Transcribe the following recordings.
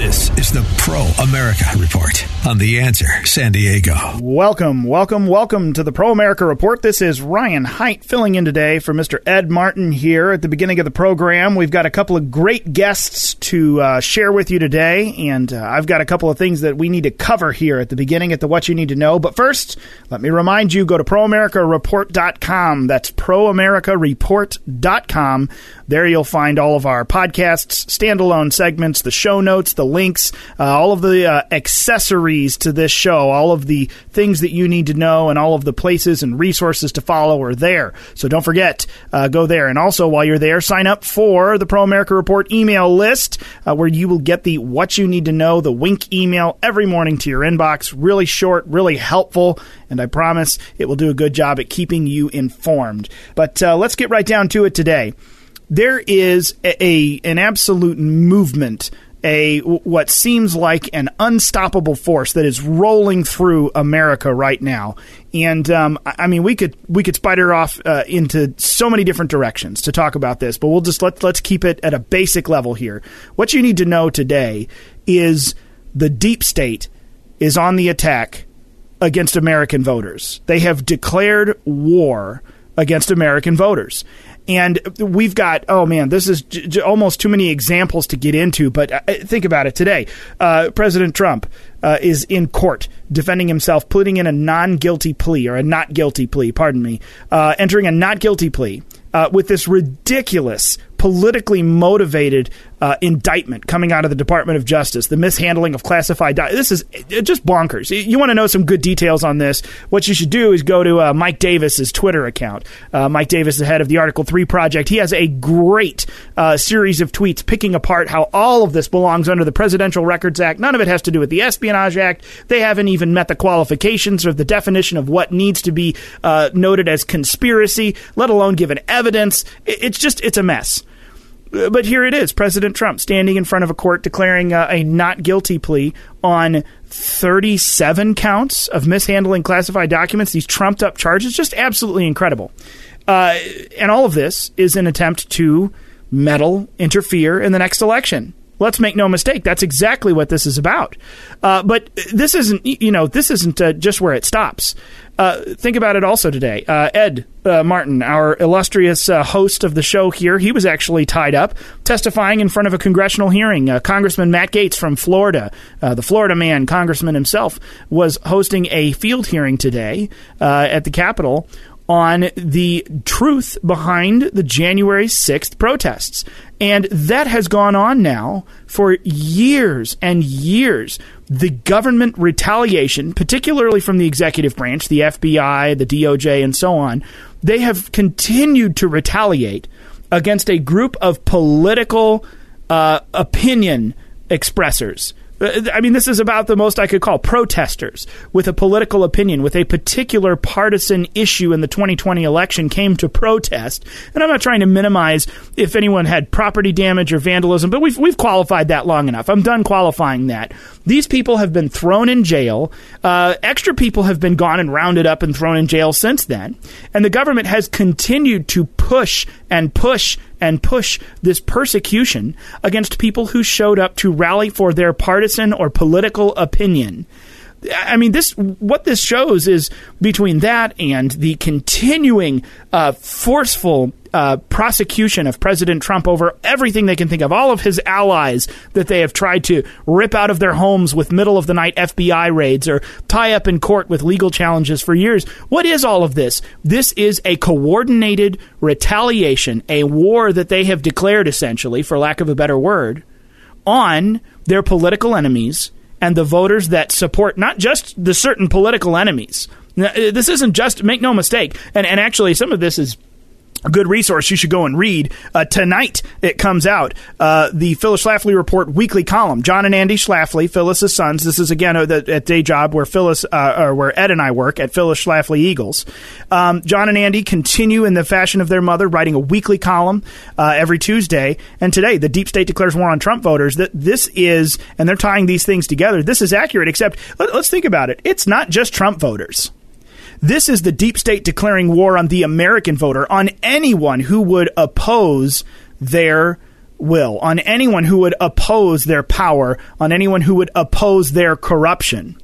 This is the Pro America Report on The Answer San Diego. Welcome, welcome, welcome to the Pro America Report. This is Ryan Height filling in today for Mr. Ed Martin here at the beginning of the program. We've got a couple of great guests to uh, share with you today, and uh, I've got a couple of things that we need to cover here at the beginning at the What You Need to Know. But first, let me remind you go to proamericareport.com. That's proamericareport.com. There you'll find all of our podcasts, standalone segments, the show notes, the links, uh, all of the uh, accessories to this show, all of the things that you need to know, and all of the places and resources to follow are there. So don't forget, uh, go there. And also, while you're there, sign up for the Pro America Report email list, uh, where you will get the What You Need to Know, the Wink email every morning to your inbox. Really short, really helpful, and I promise it will do a good job at keeping you informed. But uh, let's get right down to it today there is a, a, an absolute movement a what seems like an unstoppable force that is rolling through America right now. And um, I mean, we could we could spider off uh, into so many different directions to talk about this, but we'll just let let's keep it at a basic level here. What you need to know today is the deep state is on the attack against American voters. They have declared war against American voters. And we've got, oh man, this is j- j- almost too many examples to get into, but uh, think about it today. Uh, President Trump uh, is in court defending himself, pleading in a non guilty plea, or a not guilty plea, pardon me, uh, entering a not guilty plea uh, with this ridiculous politically motivated uh, indictment coming out of the Department of Justice, the mishandling of classified. Di- this is just bonkers. You want to know some good details on this? What you should do is go to uh, Mike Davis's Twitter account. Uh, Mike Davis, the head of the Article Three Project, he has a great uh, series of tweets picking apart how all of this belongs under the Presidential Records Act. None of it has to do with the Espionage Act. They haven't even met the qualifications or the definition of what needs to be uh, noted as conspiracy, let alone given evidence. It's just it's a mess but here it is President Trump standing in front of a court declaring uh, a not guilty plea on 37 counts of mishandling classified documents, these trumped up charges, just absolutely incredible. Uh, and all of this is an attempt to meddle, interfere in the next election. Let's make no mistake, that's exactly what this is about. Uh, but this isn't, you know, this isn't uh, just where it stops. Uh, think about it also today. Uh, Ed uh, Martin, our illustrious uh, host of the show here, he was actually tied up testifying in front of a congressional hearing. Congressman Matt Gaetz from Florida, the Florida man, congressman himself, was hosting a field hearing today at the Capitol on the truth behind the January 6th protests. And that has gone on now for years and years. The government retaliation, particularly from the executive branch, the FBI, the DOJ, and so on, they have continued to retaliate against a group of political uh, opinion expressors I mean, this is about the most I could call protesters with a political opinion, with a particular partisan issue in the 2020 election came to protest. And I'm not trying to minimize if anyone had property damage or vandalism, but we've, we've qualified that long enough. I'm done qualifying that. These people have been thrown in jail. Uh, extra people have been gone and rounded up and thrown in jail since then. And the government has continued to push and push and push this persecution against people who showed up to rally for their partisan or political opinion. I mean, this what this shows is between that and the continuing uh, forceful uh, prosecution of President Trump over everything they can think of, all of his allies that they have tried to rip out of their homes with middle of the night FBI raids or tie up in court with legal challenges for years. What is all of this? This is a coordinated retaliation, a war that they have declared, essentially, for lack of a better word, on their political enemies and the voters that support not just the certain political enemies. This isn't just, make no mistake, and, and actually some of this is good resource you should go and read. Uh, tonight it comes out uh, the Phyllis Schlafly Report weekly column. John and Andy Schlafly, Phyllis's sons. This is again at, at day job where Phyllis uh, or where Ed and I work at Phyllis Schlafly Eagles. Um, John and Andy continue in the fashion of their mother, writing a weekly column uh, every Tuesday. And today, the deep state declares war on Trump voters. That this is, and they're tying these things together. This is accurate. Except let, let's think about it. It's not just Trump voters. This is the deep state declaring war on the American voter, on anyone who would oppose their will, on anyone who would oppose their power, on anyone who would oppose their corruption.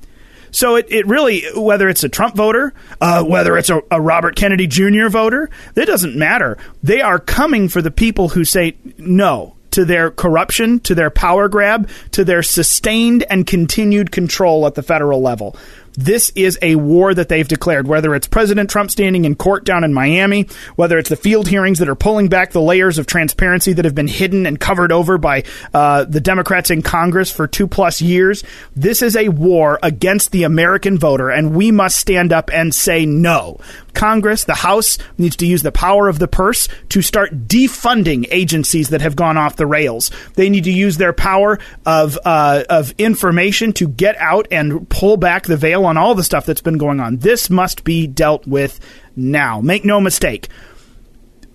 So it, it really, whether it's a Trump voter, uh, whether it's a, a, Robert Kennedy Jr. voter, it doesn't matter. They are coming for the people who say no to their corruption, to their power grab, to their sustained and continued control at the federal level. This is a war that they've declared, whether it's President Trump standing in court down in Miami, whether it's the field hearings that are pulling back the layers of transparency that have been hidden and covered over by uh, the Democrats in Congress for two plus years. This is a war against the American voter, and we must stand up and say no. Congress, the House, needs to use the power of the purse to start defunding agencies that have gone off the rails. They need to use their power of uh, of information to get out and pull back the veil on all the stuff that's been going on. This must be dealt with now. Make no mistake.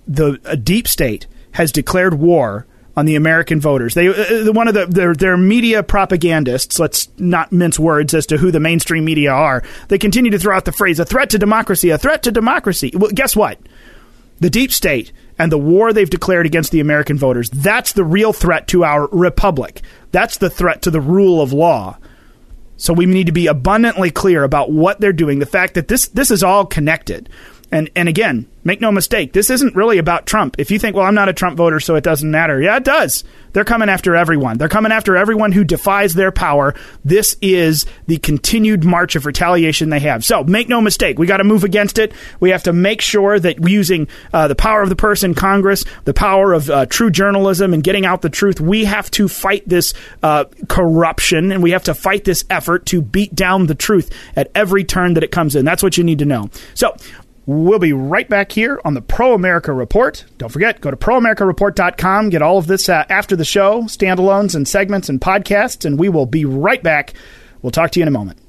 The deep state has declared war on the American voters. They uh, uh, one of the their, their media propagandists. Let's not mince words as to who the mainstream media are. They continue to throw out the phrase "a threat to democracy," a threat to democracy. Well, guess what? The deep state and the war they've declared against the American voters. That's the real threat to our republic. That's the threat to the rule of law. So we need to be abundantly clear about what they're doing. The fact that this this is all connected. And and again, make no mistake, this isn't really about Trump. If you think, well, I'm not a Trump voter, so it doesn't matter. Yeah, it does. They're coming after everyone. They're coming after everyone who defies their power. This is the continued march of retaliation they have. So make no mistake, we got to move against it. We have to make sure that using uh, the power of the purse in Congress, the power of uh, true journalism, and getting out the truth, we have to fight this uh, corruption and we have to fight this effort to beat down the truth at every turn that it comes in. That's what you need to know. So We'll be right back here on the Pro America Report. Don't forget, go to proamericareport.com, get all of this uh, after the show, standalones and segments and podcasts, and we will be right back. We'll talk to you in a moment.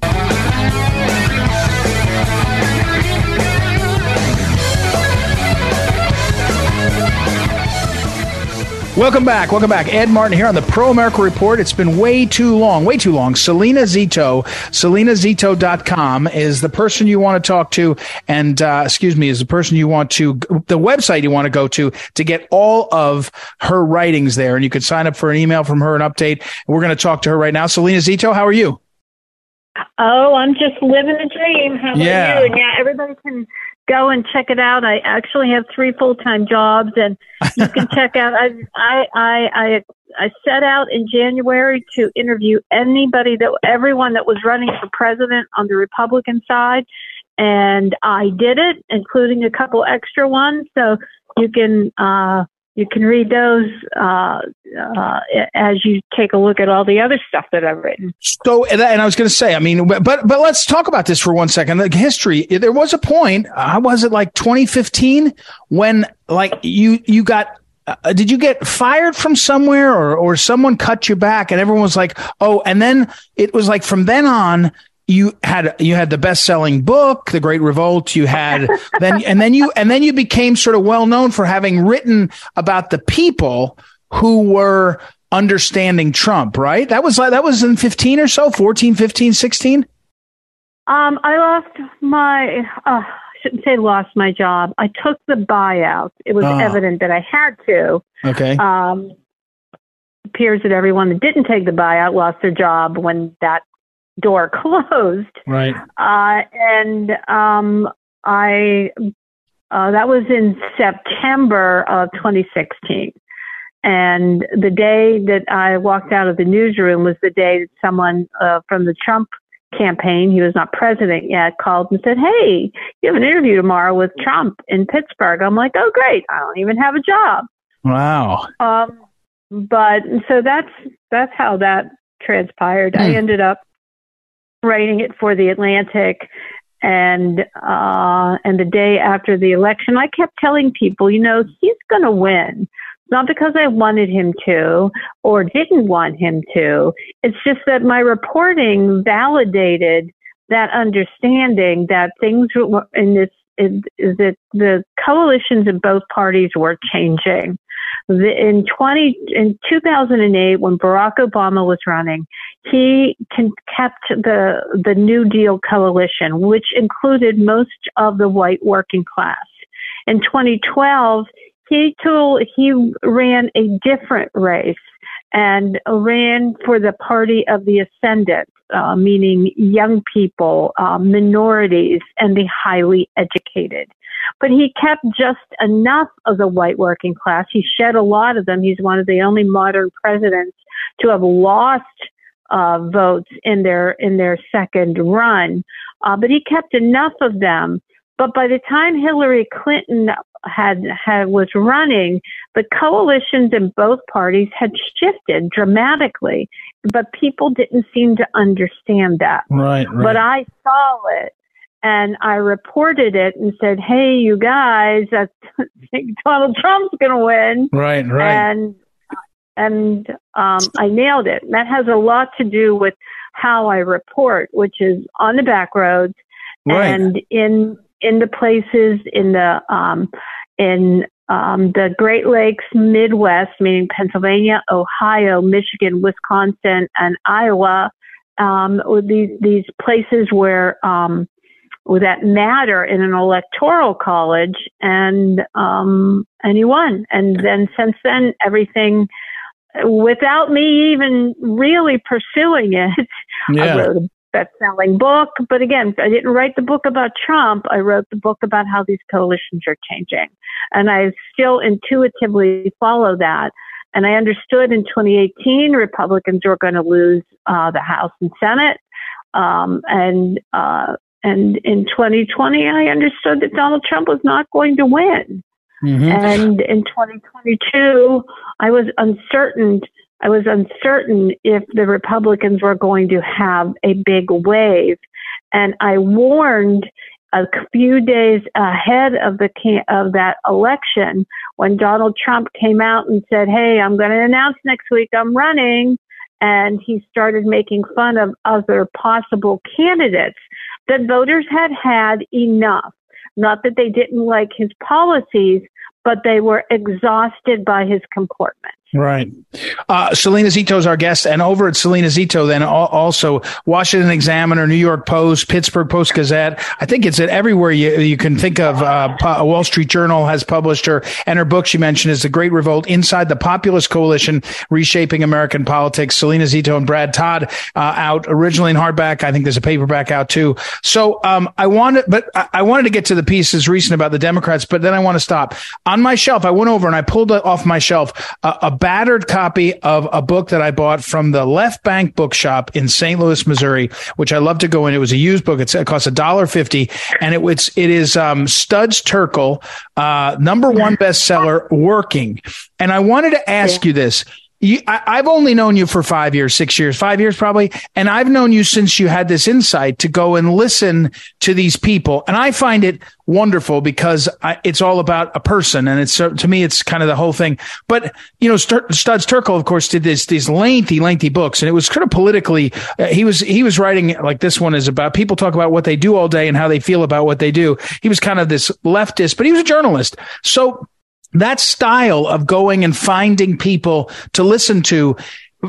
Welcome back. Welcome back. Ed Martin here on the Pro America Report. It's been way too long, way too long. Salena Zito, salenazito.com is the person you want to talk to. And, uh, excuse me, is the person you want to, the website you want to go to to get all of her writings there. And you could sign up for an email from her, an update. We're going to talk to her right now. Salena Zito, how are you? Oh, I'm just living the dream. How yeah. you? And yeah, everybody can go and check it out. I actually have three full time jobs, and you can check out. I I I I I set out in January to interview anybody that everyone that was running for president on the Republican side, and I did it, including a couple extra ones. So you can uh, you can read those uh, uh, as you take a look at all the other stuff that I've written. So, and I was going to say, I mean, but but let's talk about this for one second. The history. There was a point. How was it like 2015 when like you you got uh, did you get fired from somewhere or, or someone cut you back and everyone was like, oh, and then it was like from then on, you had you had the best selling book, The Great Revolt. You had then and then you and then you became sort of well known for having written about the people who were understanding Trump, right? That was like that was in 15 or so, 14, 15, 16. Um, I lost my uh, I shouldn't say lost my job. I took the buyout. It was oh. evident that I had to. Okay. Um, appears that everyone that didn't take the buyout lost their job when that door closed. Right. Uh, and um, I uh, that was in September of 2016. And the day that I walked out of the newsroom was the day that someone uh, from the Trump campaign, he was not president yet, called and said, Hey, you have an interview tomorrow with Trump in Pittsburgh. I'm like, Oh, great. I don't even have a job. Wow. Um, but so that's, that's how that transpired. I hmm. ended up writing it for the Atlantic and uh, and the day after the election, I kept telling people, you know, he's going to win. Not because I wanted him to or didn't want him to. It's just that my reporting validated that understanding that things were in this is that the coalitions in both parties were changing. In 20 in 2008, when Barack Obama was running, he kept the the New Deal coalition, which included most of the white working class. In 2012, he told he ran a different race and ran for the party of the ascendant, uh, meaning young people, uh, minorities, and the highly educated. But he kept just enough of the white working class. He shed a lot of them. He's one of the only modern presidents to have lost uh, votes in their in their second run. Uh, but he kept enough of them. But by the time Hillary Clinton had had was running, the coalitions in both parties had shifted dramatically, but people didn't seem to understand that. Right, right. But I saw it and I reported it and said, "Hey, you guys, I think Donald Trump's going to win." Right, right. And and um, I nailed it. That has a lot to do with how I report, which is on the back roads right. and in in the places in the um, in um, the Great Lakes Midwest, meaning Pennsylvania, Ohio, Michigan, Wisconsin, and Iowa. Um, these these places where um, that matter in an electoral college, and um, and he won. And then since then, everything without me even really pursuing it. Yeah. I wrote best-selling book, but again, I didn't write the book about Trump. I wrote the book about how these coalitions are changing, and I still intuitively follow that. And I understood in 2018 Republicans were going to lose uh, the House and Senate, um, and uh, and in 2020 I understood that Donald Trump was not going to win. Mm-hmm. And in 2022, I was uncertain. I was uncertain if the Republicans were going to have a big wave. And I warned a few days ahead of the of that election when Donald Trump came out and said, "Hey, I'm going to announce next week I'm running." And he started making fun of other possible candidates that voters had had enough. Not that they didn't like his policies, but they were exhausted by his comportment. Right. Uh, Salena Zito is our guest, and over at Salena Zito, then also Washington Examiner, New York Post, Pittsburgh Post Gazette. I think it's at everywhere you you can think of. Uh, Wall Street Journal has published her, and her book she mentioned is "The Great Revolt: Inside the Populist Coalition, Reshaping American Politics." Salena Zito and Brad Todd uh, out originally in hardback. I think there's a paperback out too. So um, I wanted, but I wanted to get to the pieces recent about the Democrats, but then I want to stop on my shelf. I went over and I pulled off my shelf a battered copy of a book that I bought from the Left Bank Bookshop in St. Louis, Missouri, which I love to go in. It was a used book. It's, it costs a dollar fifty, and it, it's it is um, Studs Terkel, uh, number one bestseller, Working. And I wanted to ask you this: you, I, have only known you for five years, six years, five years probably. And I've known you since you had this insight to go and listen to these people. And I find it wonderful because I, it's all about a person. And it's to me, it's kind of the whole thing. But, you know, Studs Terkel, of course, did this, these lengthy, lengthy books. And it was kind of politically, uh, he was, he was writing like this one is about people talk about what they do all day and how they feel about what they do. He was kind of this leftist, but he was a journalist. So that style of going and finding people to listen to.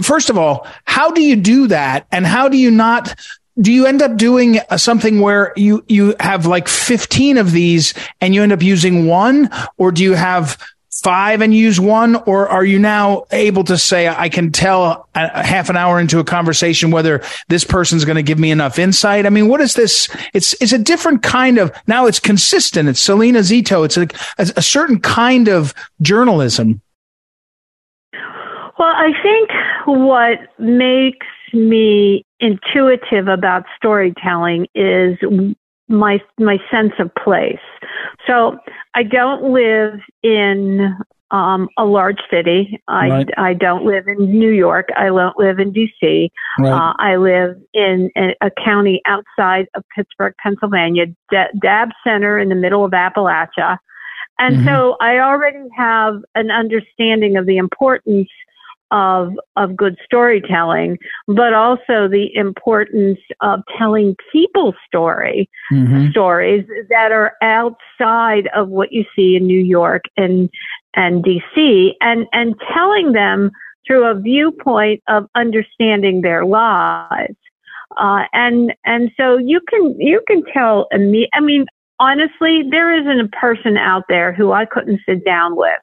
First of all how do you do that? And how do you not do you end up doing something where you you have like 15 of these and you end up using one? Or do you have five and use one, or are you now able to say, I can tell a, a half an hour into a conversation whether this person's going to give me enough insight? I mean, what is this? It's, it's a different kind of, now it's consistent. It's Salena Zito. It's a, a certain kind of journalism. Well, I think what makes me intuitive about storytelling is my my sense of place. So I don't live in um, a large city. I, Right. I don't live in New York. I don't live in D.C. Right. Uh, I live in a, a county outside of Pittsburgh, Pennsylvania, D- Dab Center in the middle of Appalachia. And Mhm. so I already have an understanding of the importance of of good storytelling, but also the importance of telling people's story Mhm. stories that are outside of what you see in New York and and DC and and telling them through a viewpoint of understanding their lives. Uh, and and so you can you can tell I mean honestly there isn't a person out there who I couldn't sit down with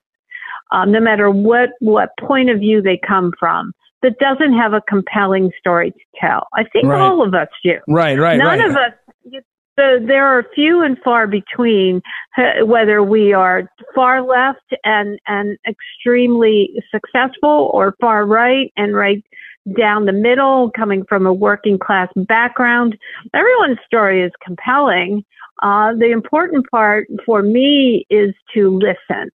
um, no matter what what point of view they come from that doesn't have a compelling story to tell. I think Right. all of us do. Right, right, None right. of us. So there are few and far between uh, whether we are far left and and extremely successful or far right and right down the middle, coming from a working class background. Everyone's story is compelling. Uh, the important part for me is to listen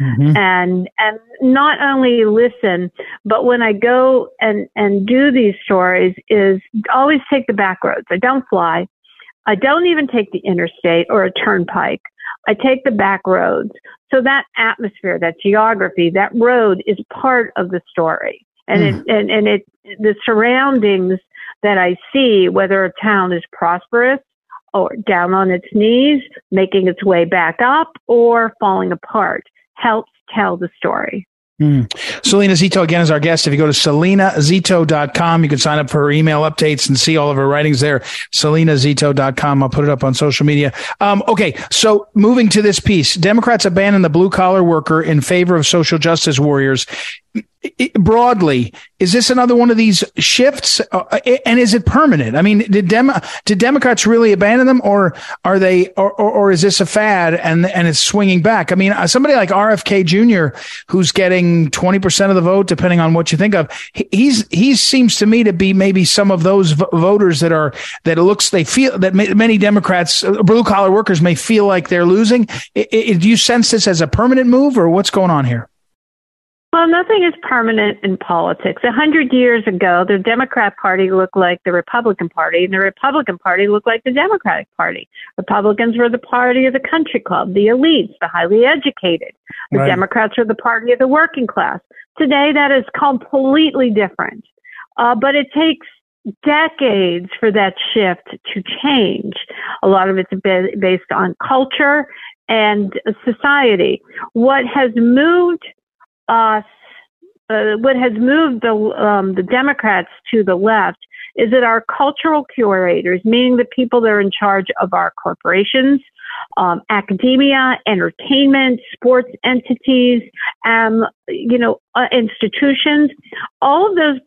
Mhm. and and not only listen, but when I go and and do these stories, is always take the back roads. I don't fly. I don't even take the interstate or a turnpike. I take the back roads. So that atmosphere, that geography, that road is part of the story. And it, and, and it, the surroundings that I see, whether a town is prosperous or down on its knees, making its way back up or falling apart, helps tell the story. Mm. Salena Zito again is our guest. If you go to salenazito.com, you can sign up for her email updates and see all of her writings there. salenazito.com. I'll put it up on social media. Um, okay. So moving to this piece, Democrats abandon the blue collar worker in favor of social justice warriors. Broadly, is this another one of these shifts? Uh, and is it permanent? I mean, did Dem- did Democrats really abandon them or are they, or, or, or is this a fad and, and it's swinging back? I mean, uh, somebody like RFK Jr., who's getting 20% of the vote, depending on what you think of, he- he's, he seems to me to be maybe some of those v- voters that are, that it looks, they feel that ma- many Democrats, uh, blue collar workers may feel like they're losing. I, I, do you sense this as a permanent move or what's going on here? Well, nothing is permanent in politics. A hundred years ago, the Democrat Party looked like the Republican Party, and the Republican Party looked like the Democratic Party. Republicans were the party of the country club, the elites, the highly educated. The Right. Democrats were the party of the working class. Today, that is completely different. Uh, but it takes decades for that shift to change. A lot of it's ba- based on culture and society. What has moved us, uh, what has moved the um, the Democrats to the left is that our cultural curators, meaning the people that are in charge of our corporations, um, academia, entertainment, sports entities, um, you know, uh, institutions, all of those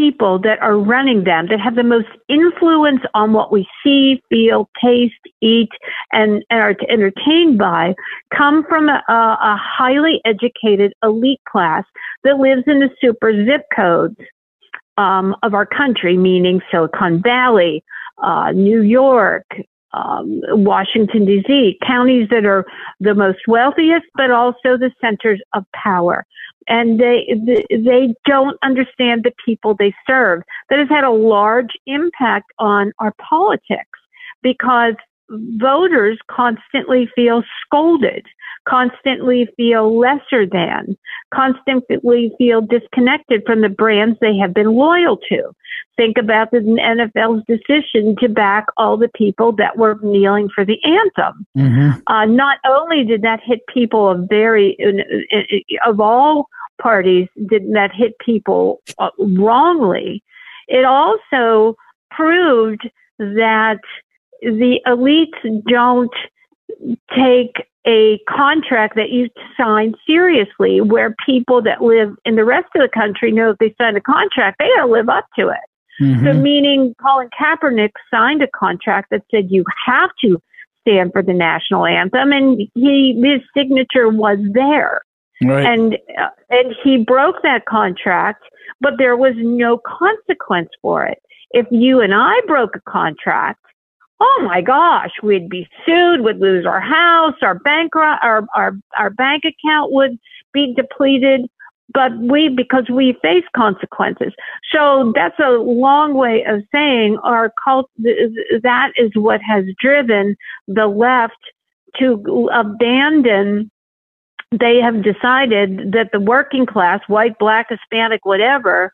people that are running them that have the most influence on what we see, feel, taste, eat, and, and are entertained by come from a, a highly educated elite class that lives in the super zip codes um, of our country, meaning Silicon Valley, uh, New York, um, Washington D.C., counties that are the most wealthiest, but also the centers of power. And they they don't understand the people they serve. That has had a large impact on our politics because voters constantly feel scolded, constantly feel lesser than, constantly feel disconnected from the brands they have been loyal to. Think about the NFL's decision to back all the people that were kneeling for the anthem. Mm-hmm. Uh, not only did that hit people of very, of all parties, did that hit people uh, wrongly, it also proved that the elites don't take a contract that you sign seriously, where people that live in the rest of the country know if they sign a contract, they got to live up to it. Mm-hmm. So, meaning Colin Kaepernick signed a contract that said you have to stand for the national anthem, and he his signature was there, Right. and uh, and he broke that contract, but there was no consequence for it. If you and I broke a contract, oh my gosh, we'd be sued, we'd lose our house, our bank, our, our, our bank account would be depleted. But we, because we face consequences. So that's a long way of saying our cult, that is what has driven the left to abandon they have decided that the working class, white, black, Hispanic, whatever,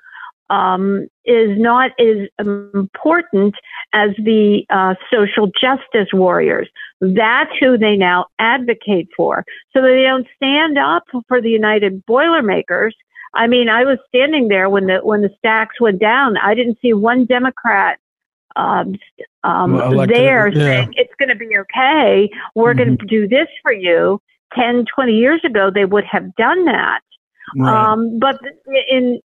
um, is not as important as the uh, social justice warriors. That's who they now advocate for. So they don't stand up for the United Boilermakers. I mean, I was standing there when the when the stacks went down. I didn't see one Democrat um, um, well, there yeah. saying it's going to be okay. We're mm-hmm. going to do this for you. 10, 20 years ago, they would have done that. Right. Um, but in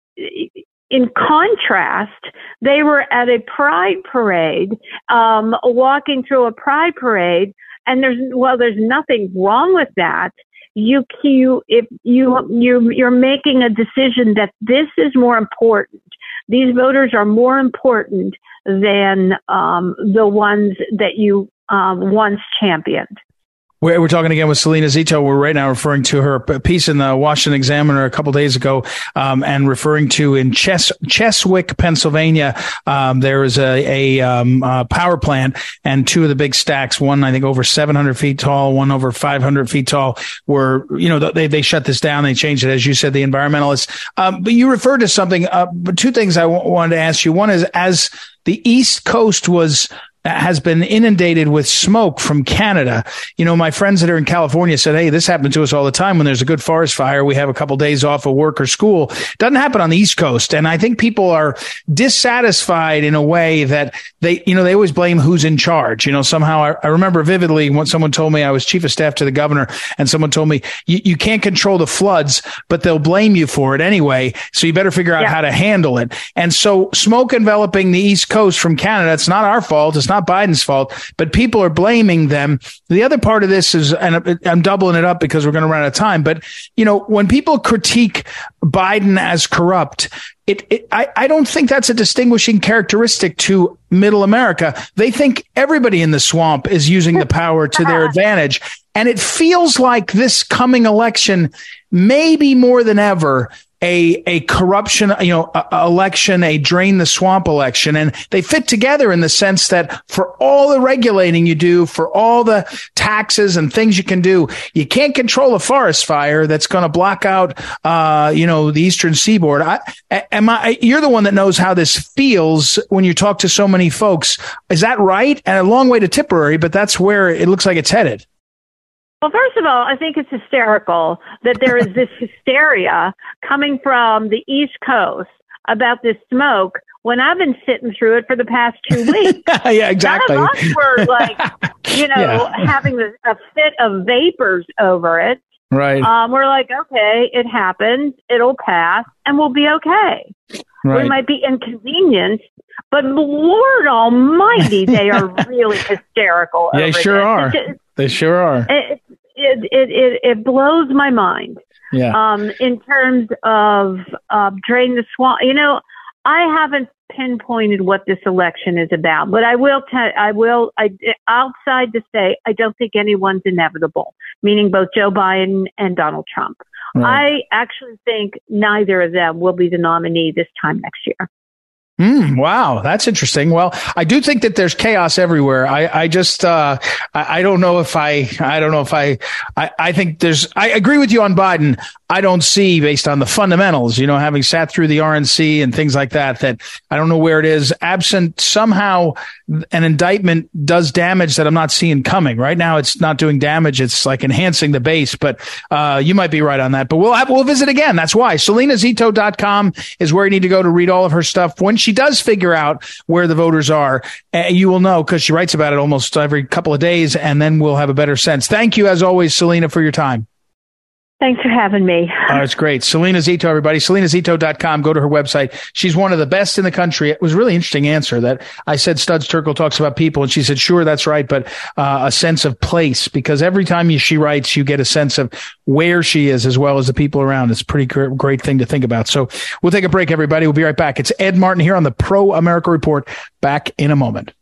in contrast, they were at a pride parade, um, walking through a pride parade, and there's well, there's nothing wrong with that. You, you, if you, you, you're making a decision that this is more important. These voters are more important than um, the ones that you um, once championed. We're, we're talking again with Salena Zito. We're right now referring to her piece in the Washington Examiner a couple days ago, um, and referring to in Ches- Cheswick, Pennsylvania. Um, there is a, a um, power plant, and two of the big stacks, one I think over 700 feet tall, one over 500 feet tall, were you know they they shut this down. They changed it, as you said, the environmentalists. Um, but you referred to something. Uh, two things I w- wanted to ask you. One is as the East Coast was has been inundated with smoke from Canada. You know, my friends that are in California said, Hey, this happens to us all the time. When there's a good forest fire, we have a couple days off of work or school. It doesn't happen on the East Coast. And I think people are dissatisfied in a way that they, you know, they always blame who's in charge. You know, somehow I, I remember vividly when someone told me I was chief of staff to the governor and someone told me you, can't control the floods, but they'll blame you for it anyway. So you better figure out yeah. how to handle it. And so smoke enveloping the East Coast from Canada, it's not our fault. It's not Biden's fault, but people are blaming them. The other part of this is, and I'm doubling it up because we're going to run out of time, but you know, when people critique Biden as corrupt, it, it, I, I don't think that's a distinguishing characteristic to middle America. They think everybody in the swamp is using the power to their advantage. And it feels like this coming election, maybe more than ever, a a corruption, you know, a, election, a drain the swamp election, and they fit together in the sense that for all the regulating you do, for all the taxes and things you can do, you can't control a forest fire that's going to block out, uh, you know, the eastern seaboard. I, am I? You're the one that knows how this feels when you talk to so many folks. Is that right? And a long way to Tipperary, but that's where it looks like it's headed. Well, first of all, I think it's hysterical that there is this hysteria coming from the East Coast about this smoke when I've been sitting through it for the past two weeks. yeah, exactly. None of us were like, you know, yeah. having a fit of vapors over it. Right. Um, we're like, okay, it happened. It'll pass and we'll be okay. Right. We might be inconvenienced, but Lord Almighty, they are really hysterical. They sure this. are. Just, they sure are. It, it, it, it, blows my mind. Yeah. Um, in terms of uh, drain the swamp, you know, I haven't pinpointed what this election is about, but I will tell, I will, I, outside to say, I don't think anyone's inevitable, meaning both Joe Biden and Donald Trump. Right. I actually think neither of them will be the nominee this time next year. Mm, wow, that's interesting. Well, I do think that there's chaos everywhere. I, I just, uh, I, I, don't know if I, I don't know if I, I, I think there's, I agree with you on Biden. I don't see based on the fundamentals, you know, having sat through the RNC and things like that, that I don't know where it is. Absent somehow an indictment does damage that I'm not seeing coming. Right now, it's not doing damage. It's like enhancing the base, but, uh, you might be right on that, but we'll have, we'll visit again. That's why SalenaZito.com is where you need to go to read all of her stuff. When she does figure out where the voters are, uh, you will know because she writes about it almost every couple of days and then we'll have a better sense. Thank you as always, Salena, for your time. Thanks for having me. Oh, it's great. Salena Zito, everybody. SalenaZito.com. Go to her website. She's one of the best in the country. It was really interesting answer that I said Studs Terkel talks about people. And she said, sure, that's right. But uh, a sense of place because every time you, she writes, you get a sense of where she is as well as the people around. It's a pretty great, great thing to think about. So we'll take a break, everybody. We'll be right back. It's Ed Martin here on the Pro America Report. Back in a moment.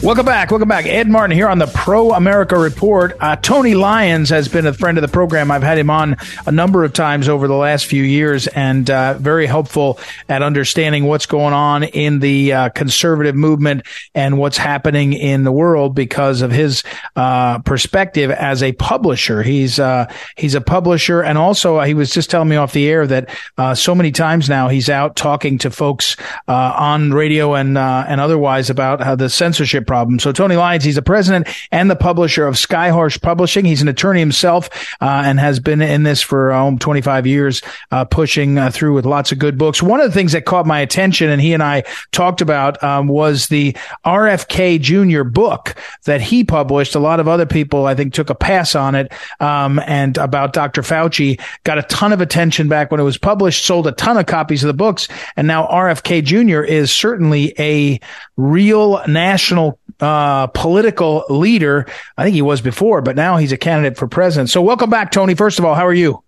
Welcome back. Welcome back. Ed Martin here on the Pro America Report. Uh, Tony Lyons has been a friend of the program. I've had him on a number of times over the last few years and uh, very helpful at understanding what's going on in the uh, conservative movement and what's happening in the world because of his uh, perspective as a publisher. He's uh, he's a publisher and also uh, he was just telling me off the air that so many times now he's out talking to folks on radio and and otherwise about how the censorship problem. So Tony Lyons, he's the president and the publisher of Skyhorse Publishing. He's an attorney himself uh, and has been in this for um, 25 years, uh, pushing uh, through with lots of good books. One of the things that caught my attention, and he and I talked about, um, was the RFK Jr. book that he published. A lot of other people, I think, took a pass on it, um, and about Dr. Fauci got a ton of attention back when it was published, sold a ton of copies of the books, and now RFK Jr. is certainly a real national uh, political leader. I think he was before, but now he's a candidate for president. So welcome back, Tony. First of all, how are you?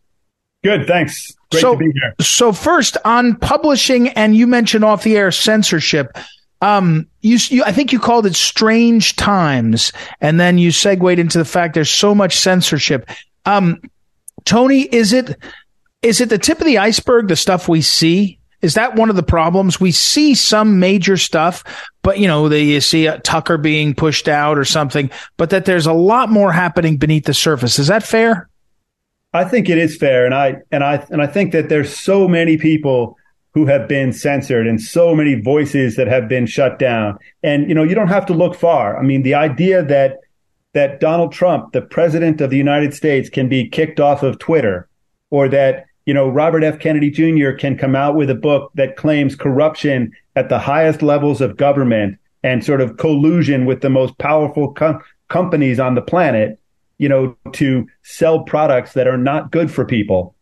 Good, thanks. Great so, to be here. So first on publishing, and you mentioned off the air censorship. Um, you, you, I think you called it strange times, and then you segued into the fact there's so much censorship. Um, Tony, is it is it the tip of the iceberg? The stuff we see is that one of the problems? We see some major stuff, but you know, they, you see Tucker being pushed out or something, but that there's a lot more happening beneath the surface. Is that fair? I think it is fair, and I and I and I think that there's so many people who have been censored and so many voices that have been shut down. And you know, you don't have to look far. I mean, the idea that that Donald Trump, the president of the United States, can be kicked off of Twitter, or that you know, Robert F. Kennedy Jr. can come out with a book that claims corruption at the highest levels of government and sort of collusion with the most powerful com- companies on the planet, you know, to sell products that are not good for people.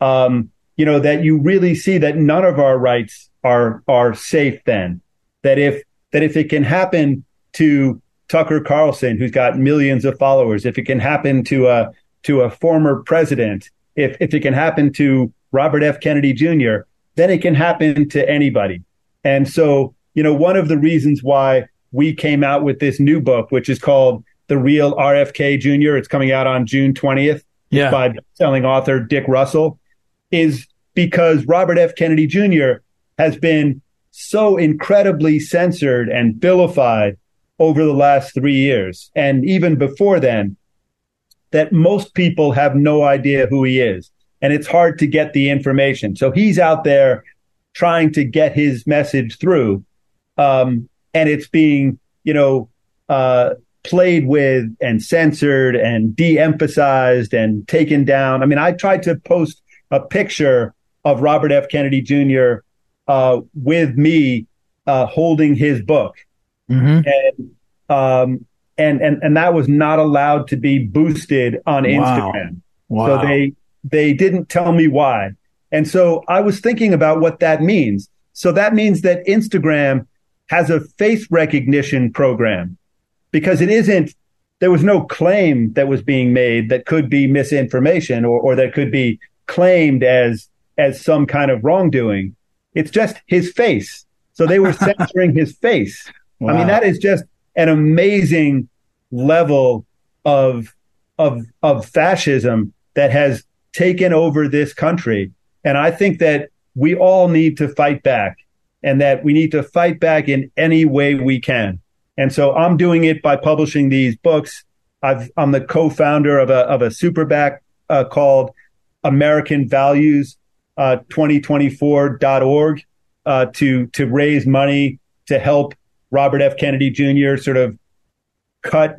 Um, you know, that you really see that none of our rights are are safe then. That if that if it can happen to Tucker Carlson, who's got millions of followers, if it can happen to a to a former president, if if it can happen to Robert F. Kennedy Jr., then it can happen to anybody. And so, you know, one of the reasons why we came out with this new book, which is called The Real RFK Jr., it's coming out on June 20th yeah. by selling author Dick Russell, is because Robert F. Kennedy Jr. has been so incredibly censored and vilified over the last three years. And even before then, that most people have no idea who he is. And it's hard to get the information. So he's out there trying to get his message through. Um, and it's being, you know, uh, played with and censored and de-emphasized and taken down. I mean, I tried to post a picture of Robert F. Kennedy Jr. Uh, with me uh, holding his book, mm-hmm. and um, and and and that was not allowed to be boosted on Instagram. Wow. So they they didn't tell me why. And so I was thinking about what that means. So that means that Instagram has a face recognition program because it isn't there was no claim that was being made that could be misinformation or, or that could be claimed as as some kind of wrongdoing. It's just his face. So they were censoring his face. Wow. I mean, that is just an amazing level of of of fascism that has taken over this country. And I think that we all need to fight back and that we need to fight back in any way we can. And so I'm doing it by publishing these books. i am the co-founder of a, of a super PAC uh, called American Values uh, 2024.org uh, to, to raise money to help Robert F. Kennedy Jr. sort of cut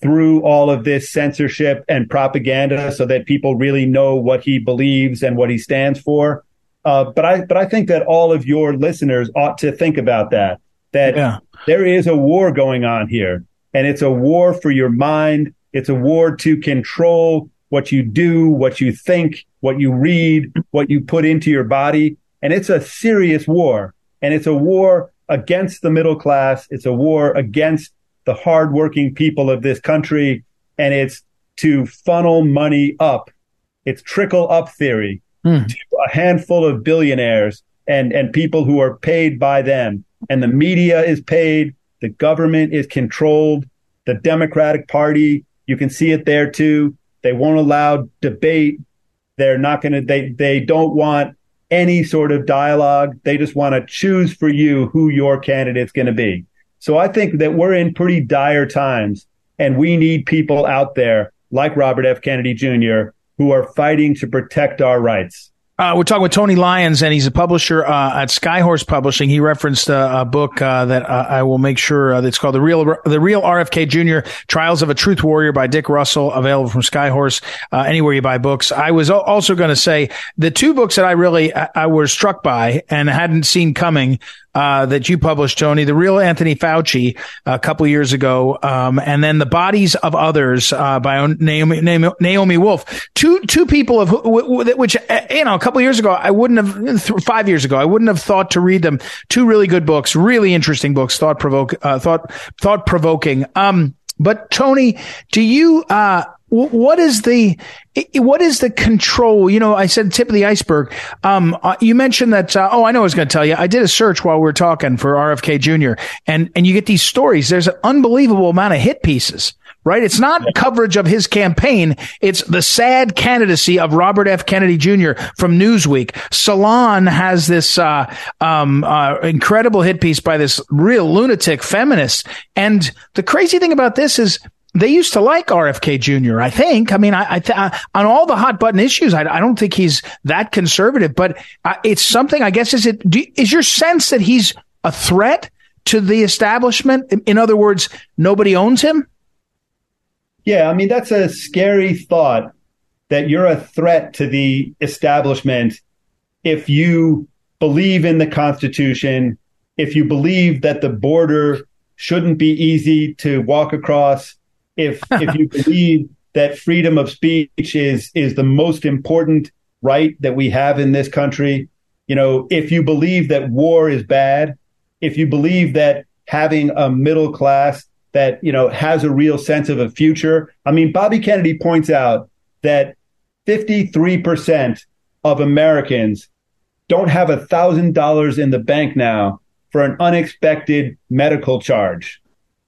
through all of this censorship and propaganda so that people really know what he believes and what he stands for. Uh, but I but I think that all of your listeners ought to think about that. That yeah. there is a war going on here, and it's a war for your mind. It's a war to control what you do, what you think, what you read, what you put into your body, and it's a serious war. And it's a war against the middle class. It's a war against the hardworking people of this country, and it's to funnel money up. It's trickle up theory mm. to a handful of billionaires and, and people who are paid by them. And the media is paid, The government is controlled. The Democratic Party, you can see it there too. They won't allow debate. They're not going to, they, they don't want any sort of dialogue. They just want to choose for you who your candidate's going to be. So I think that we're in pretty dire times and we need people out there like Robert F. Kennedy Jr. who are fighting to protect our rights. Uh, we're talking with Tony Lyons, and he's a publisher uh, at Skyhorse Publishing. He referenced a, a book uh, that uh, I will make sure uh, that's called "The Real The Real RFK Jr. Trials of a Truth Warrior" by Dick Russell, available from Skyhorse uh, anywhere you buy books. I was also going to say the two books that I really I, I was struck by and hadn't seen coming uh, that you published, Tony, the real Anthony Fauci a couple years ago, um, and then the bodies of others uh, by Naomi, Naomi, Naomi Wolf. Two two people of which uh, you know a couple years ago I wouldn't have five years ago I wouldn't have thought to read them. Two really good books, really interesting books, thought provoke uh, thought thought provoking. Um, but Tony, do you uh, what is the what is the control? You know, I said tip of the iceberg. Um, uh, you mentioned that. Uh, oh, I know I was going to tell you. I did a search while we were talking for RFK Jr. and and you get these stories. There's an unbelievable amount of hit pieces. Right? It's not coverage of his campaign. It's the sad candidacy of Robert F. Kennedy Jr. from Newsweek. Salon has this uh, um, uh, incredible hit piece by this real lunatic feminist. And the crazy thing about this is they used to like RFK Jr. I think. I mean, I, I th- on all the hot button issues, I, I, don't think he's that conservative. But uh, it's something. I guess is it do, is your sense that he's a threat to the establishment? In other words, nobody owns him. Yeah, I mean that's a scary thought that you're a threat to the establishment if you believe in the Constitution, if you believe that the border shouldn't be easy to walk across if if you believe that freedom of speech is is the most important right that we have in this country, you know, if you believe that war is bad, if you believe that having a middle class that you know has a real sense of a future. I mean, Bobby Kennedy points out that 53% of Americans don't have a thousand dollars in the bank now for an unexpected medical charge.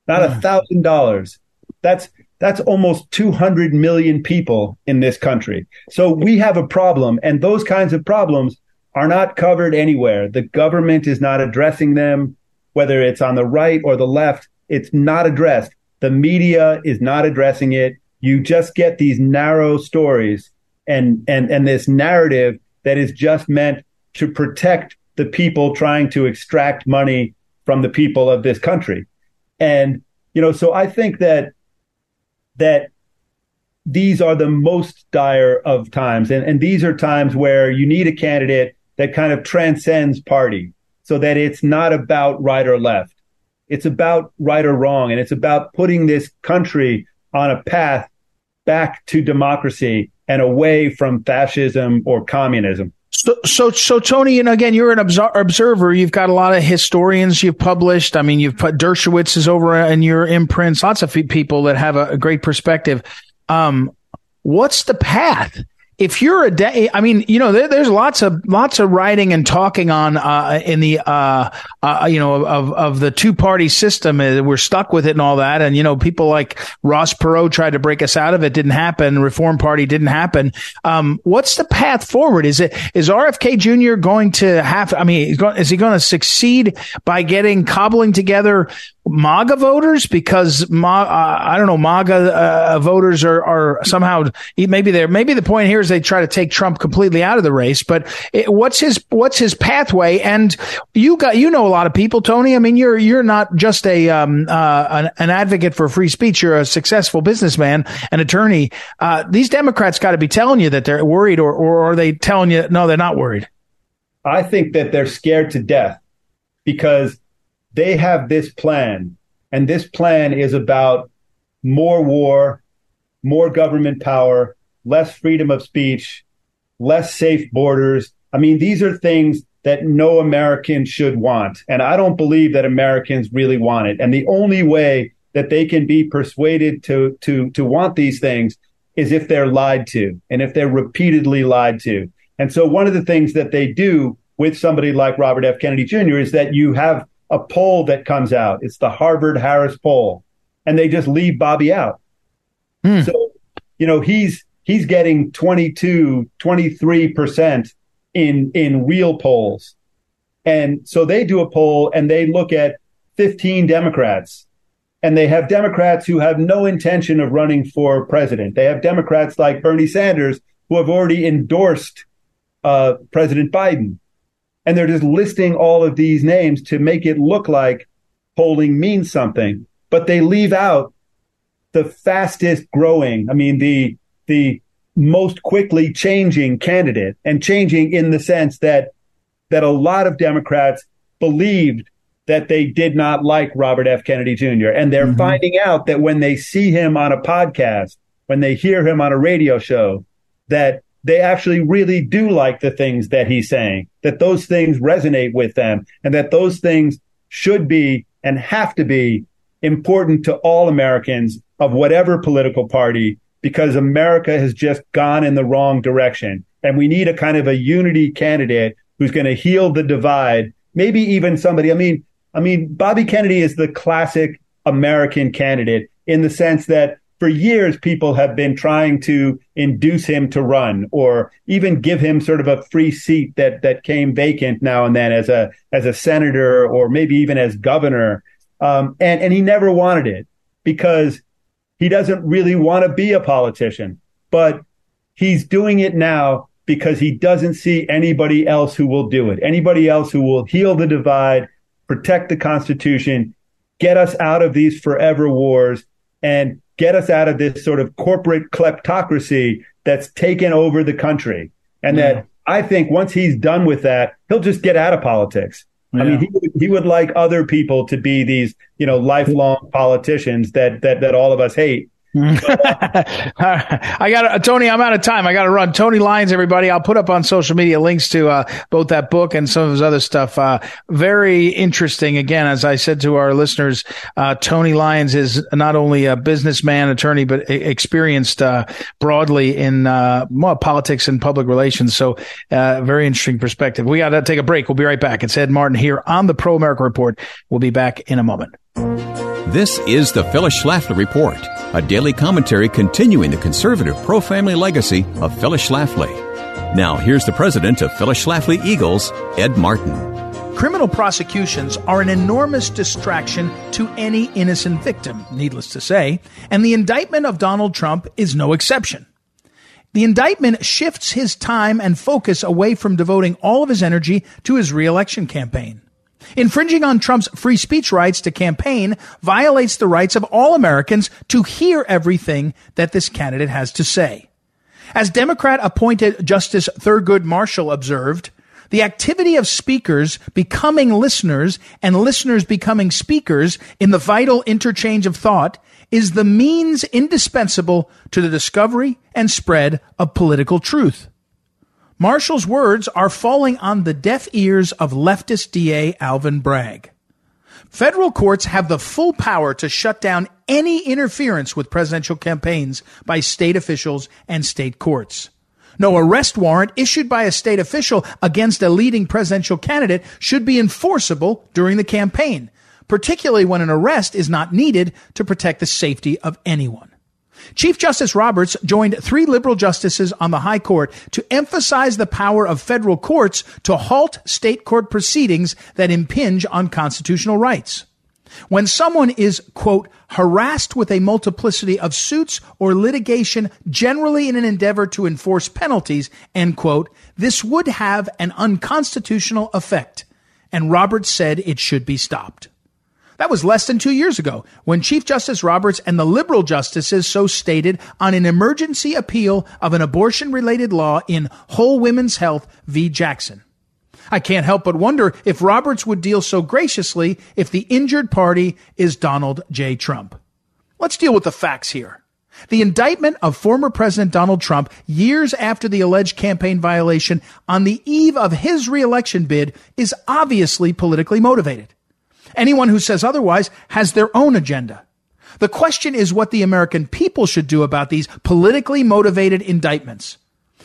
Not a thousand dollars. That's that's almost 200 million people in this country. So we have a problem, and those kinds of problems are not covered anywhere. The government is not addressing them, whether it's on the right or the left. It's not addressed. The media is not addressing it. You just get these narrow stories and and and this narrative that is just meant to protect the people trying to extract money from the people of this country. And you know, so I think that that these are the most dire of times. And, and these are times where you need a candidate that kind of transcends party so that it's not about right or left. It's about right or wrong. And it's about putting this country on a path back to democracy and away from fascism or communism. So, so, so, Tony, and again, you're an observer. You've got a lot of historians you've published. I mean, you've put Dershowitz is over in your imprints. Lots of people that have a, a great perspective. Um, what's the path? If you're a day, I mean, you know, there, there's lots of lots of writing and talking on uh, in the uh, uh, you know of of the two party system. Uh, we're stuck with it and all that. And you know, people like Ross Perot tried to break us out of it. Didn't happen. Reform Party didn't happen. Um, what's the path forward? Is it is RFK Jr. going to have? I mean, is he going to succeed by getting cobbling together MAGA voters because Ma, uh, I don't know MAGA uh, voters are are somehow maybe they're maybe the point here is they try to take Trump completely out of the race. But it, what's his what's his pathway? And you got you know a lot of people, Tony. I mean, you're you're not just a um, uh, an, an, advocate for free speech. You're a successful businessman, an attorney. Uh, these Democrats got to be telling you that they're worried, or or are they telling you no, they're not worried? I think that they're scared to death because they have this plan, and this plan is about more war, more government power, less freedom of speech, less safe borders. I mean, these are things that no American should want. And I don't believe that Americans really want it. And the only way that they can be persuaded to, to, to want these things is if they're lied to and if they're repeatedly lied to. And so one of the things that they do with somebody like Robert F. Kennedy Jr. is that you have a poll that comes out. It's the Harvard Harris poll, and they just leave Bobby out. Hmm. So, you know, he's he's getting 22, 23% in in real polls. And so they do a poll and they look at 15 Democrats. And they have Democrats who have no intention of running for president. They have Democrats like Bernie Sanders who have already endorsed uh, President Biden. And they're just listing all of these names to make it look like polling means something. But they leave out the fastest growing, I mean, the, the most quickly changing candidate and changing in the sense that, that a lot of Democrats believed that they did not like Robert F. Kennedy Jr. And they're mm-hmm. finding out that when they see him on a podcast, when they hear him on a radio show, that they actually really do like the things that he's saying, that those things resonate with them, and that those things should be and have to be important to all Americans of whatever political party, because America has just gone in the wrong direction. And we need a kind of a unity candidate who's going to heal the divide. Maybe even somebody, I mean, I mean, Bobby Kennedy is the classic American candidate in the sense that for years people have been trying to induce him to run or even give him sort of a free seat that that came vacant now and then as a as a senator or maybe even as governor. Um, and and he never wanted it because he doesn't really want to be a politician but he's doing it now because he doesn't see anybody else who will do it. Anybody else who will heal the divide protect the constitution get us out of these forever wars and get us out of this sort of corporate kleptocracy that's taken over the country. And yeah. that I think once he's done with that, he'll just get out of politics. Yeah. I mean, he would, he would like other people to be these, you know, lifelong politicians that that that all of us hate. I got Tony. I'm out of time. I got to run. Tony Lyons, everybody. I'll put up on social media links to uh, both that book and some of his other stuff. Uh, very interesting. Again, as I said to our listeners, uh, Tony Lyons is not only a businessman, attorney, but experienced uh, broadly in uh, politics and public relations. So, uh, very interesting perspective. We got to take a break. We'll be right back. It's Ed Martin here on the Pro America Report. We'll be back in a moment. This is the Phyllis Schlafly Report a daily commentary continuing the conservative pro family legacy of Phyllis Schlafly. Now, here's the president of Phyllis Schlafly Eagles, Ed Martin. Criminal prosecutions are an enormous distraction to any innocent victim, needless to say, and the indictment of Donald Trump is no exception. The indictment shifts his time and focus away from devoting all of his energy to his reelection campaign. Infringing on Trump's free speech rights to campaign violates the rights of all Americans to hear everything that this candidate has to say. As Democrat appointed Justice Thurgood Marshall observed, the activity of speakers becoming listeners and listeners becoming speakers in the vital interchange of thought is the means indispensable to the discovery and spread of political truth. Marshall's words are falling on the deaf ears of leftist DA Alvin Bragg. Federal courts have the full power to shut down any interference with presidential campaigns by state officials and state courts. No arrest warrant issued by a state official against a leading presidential candidate should be enforceable during the campaign, particularly when an arrest is not needed to protect the safety of anyone. Chief Justice Roberts joined three liberal justices on the High Court to emphasize the power of federal courts to halt state court proceedings that impinge on constitutional rights. When someone is, quote, harassed with a multiplicity of suits or litigation, generally in an endeavor to enforce penalties, end quote, this would have an unconstitutional effect. And Roberts said it should be stopped. That was less than two years ago when Chief Justice Roberts and the liberal justices so stated on an emergency appeal of an abortion related law in Whole Women's Health v. Jackson. I can't help but wonder if Roberts would deal so graciously if the injured party is Donald J. Trump. Let's deal with the facts here. The indictment of former President Donald Trump years after the alleged campaign violation on the eve of his reelection bid is obviously politically motivated. Anyone who says otherwise has their own agenda. The question is what the American people should do about these politically motivated indictments.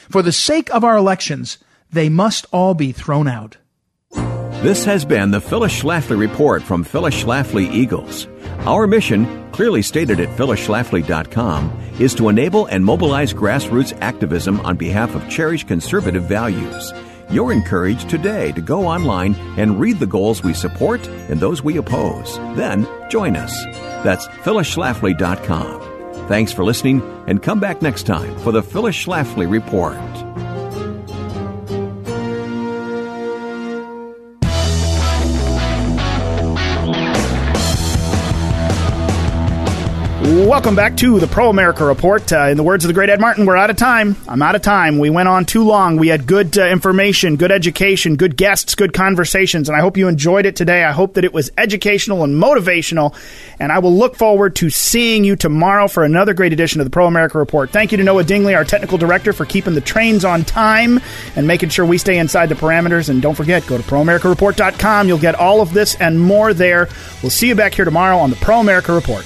For the sake of our elections, they must all be thrown out. This has been the Phyllis Schlafly Report from Phyllis Schlafly Eagles. Our mission, clearly stated at phyllisschlafly.com, is to enable and mobilize grassroots activism on behalf of cherished conservative values. You're encouraged today to go online and read the goals we support and those we oppose. Then join us. That's phyllisschlafly.com. Thanks for listening and come back next time for the Phyllis Schlafly Report. Welcome back to the Pro America Report. Uh, in the words of the great Ed Martin, we're out of time. I'm out of time. We went on too long. We had good uh, information, good education, good guests, good conversations, and I hope you enjoyed it today. I hope that it was educational and motivational, and I will look forward to seeing you tomorrow for another great edition of the Pro America Report. Thank you to Noah Dingley, our technical director, for keeping the trains on time and making sure we stay inside the parameters. And don't forget, go to proamericareport.com. You'll get all of this and more there. We'll see you back here tomorrow on the Pro America Report.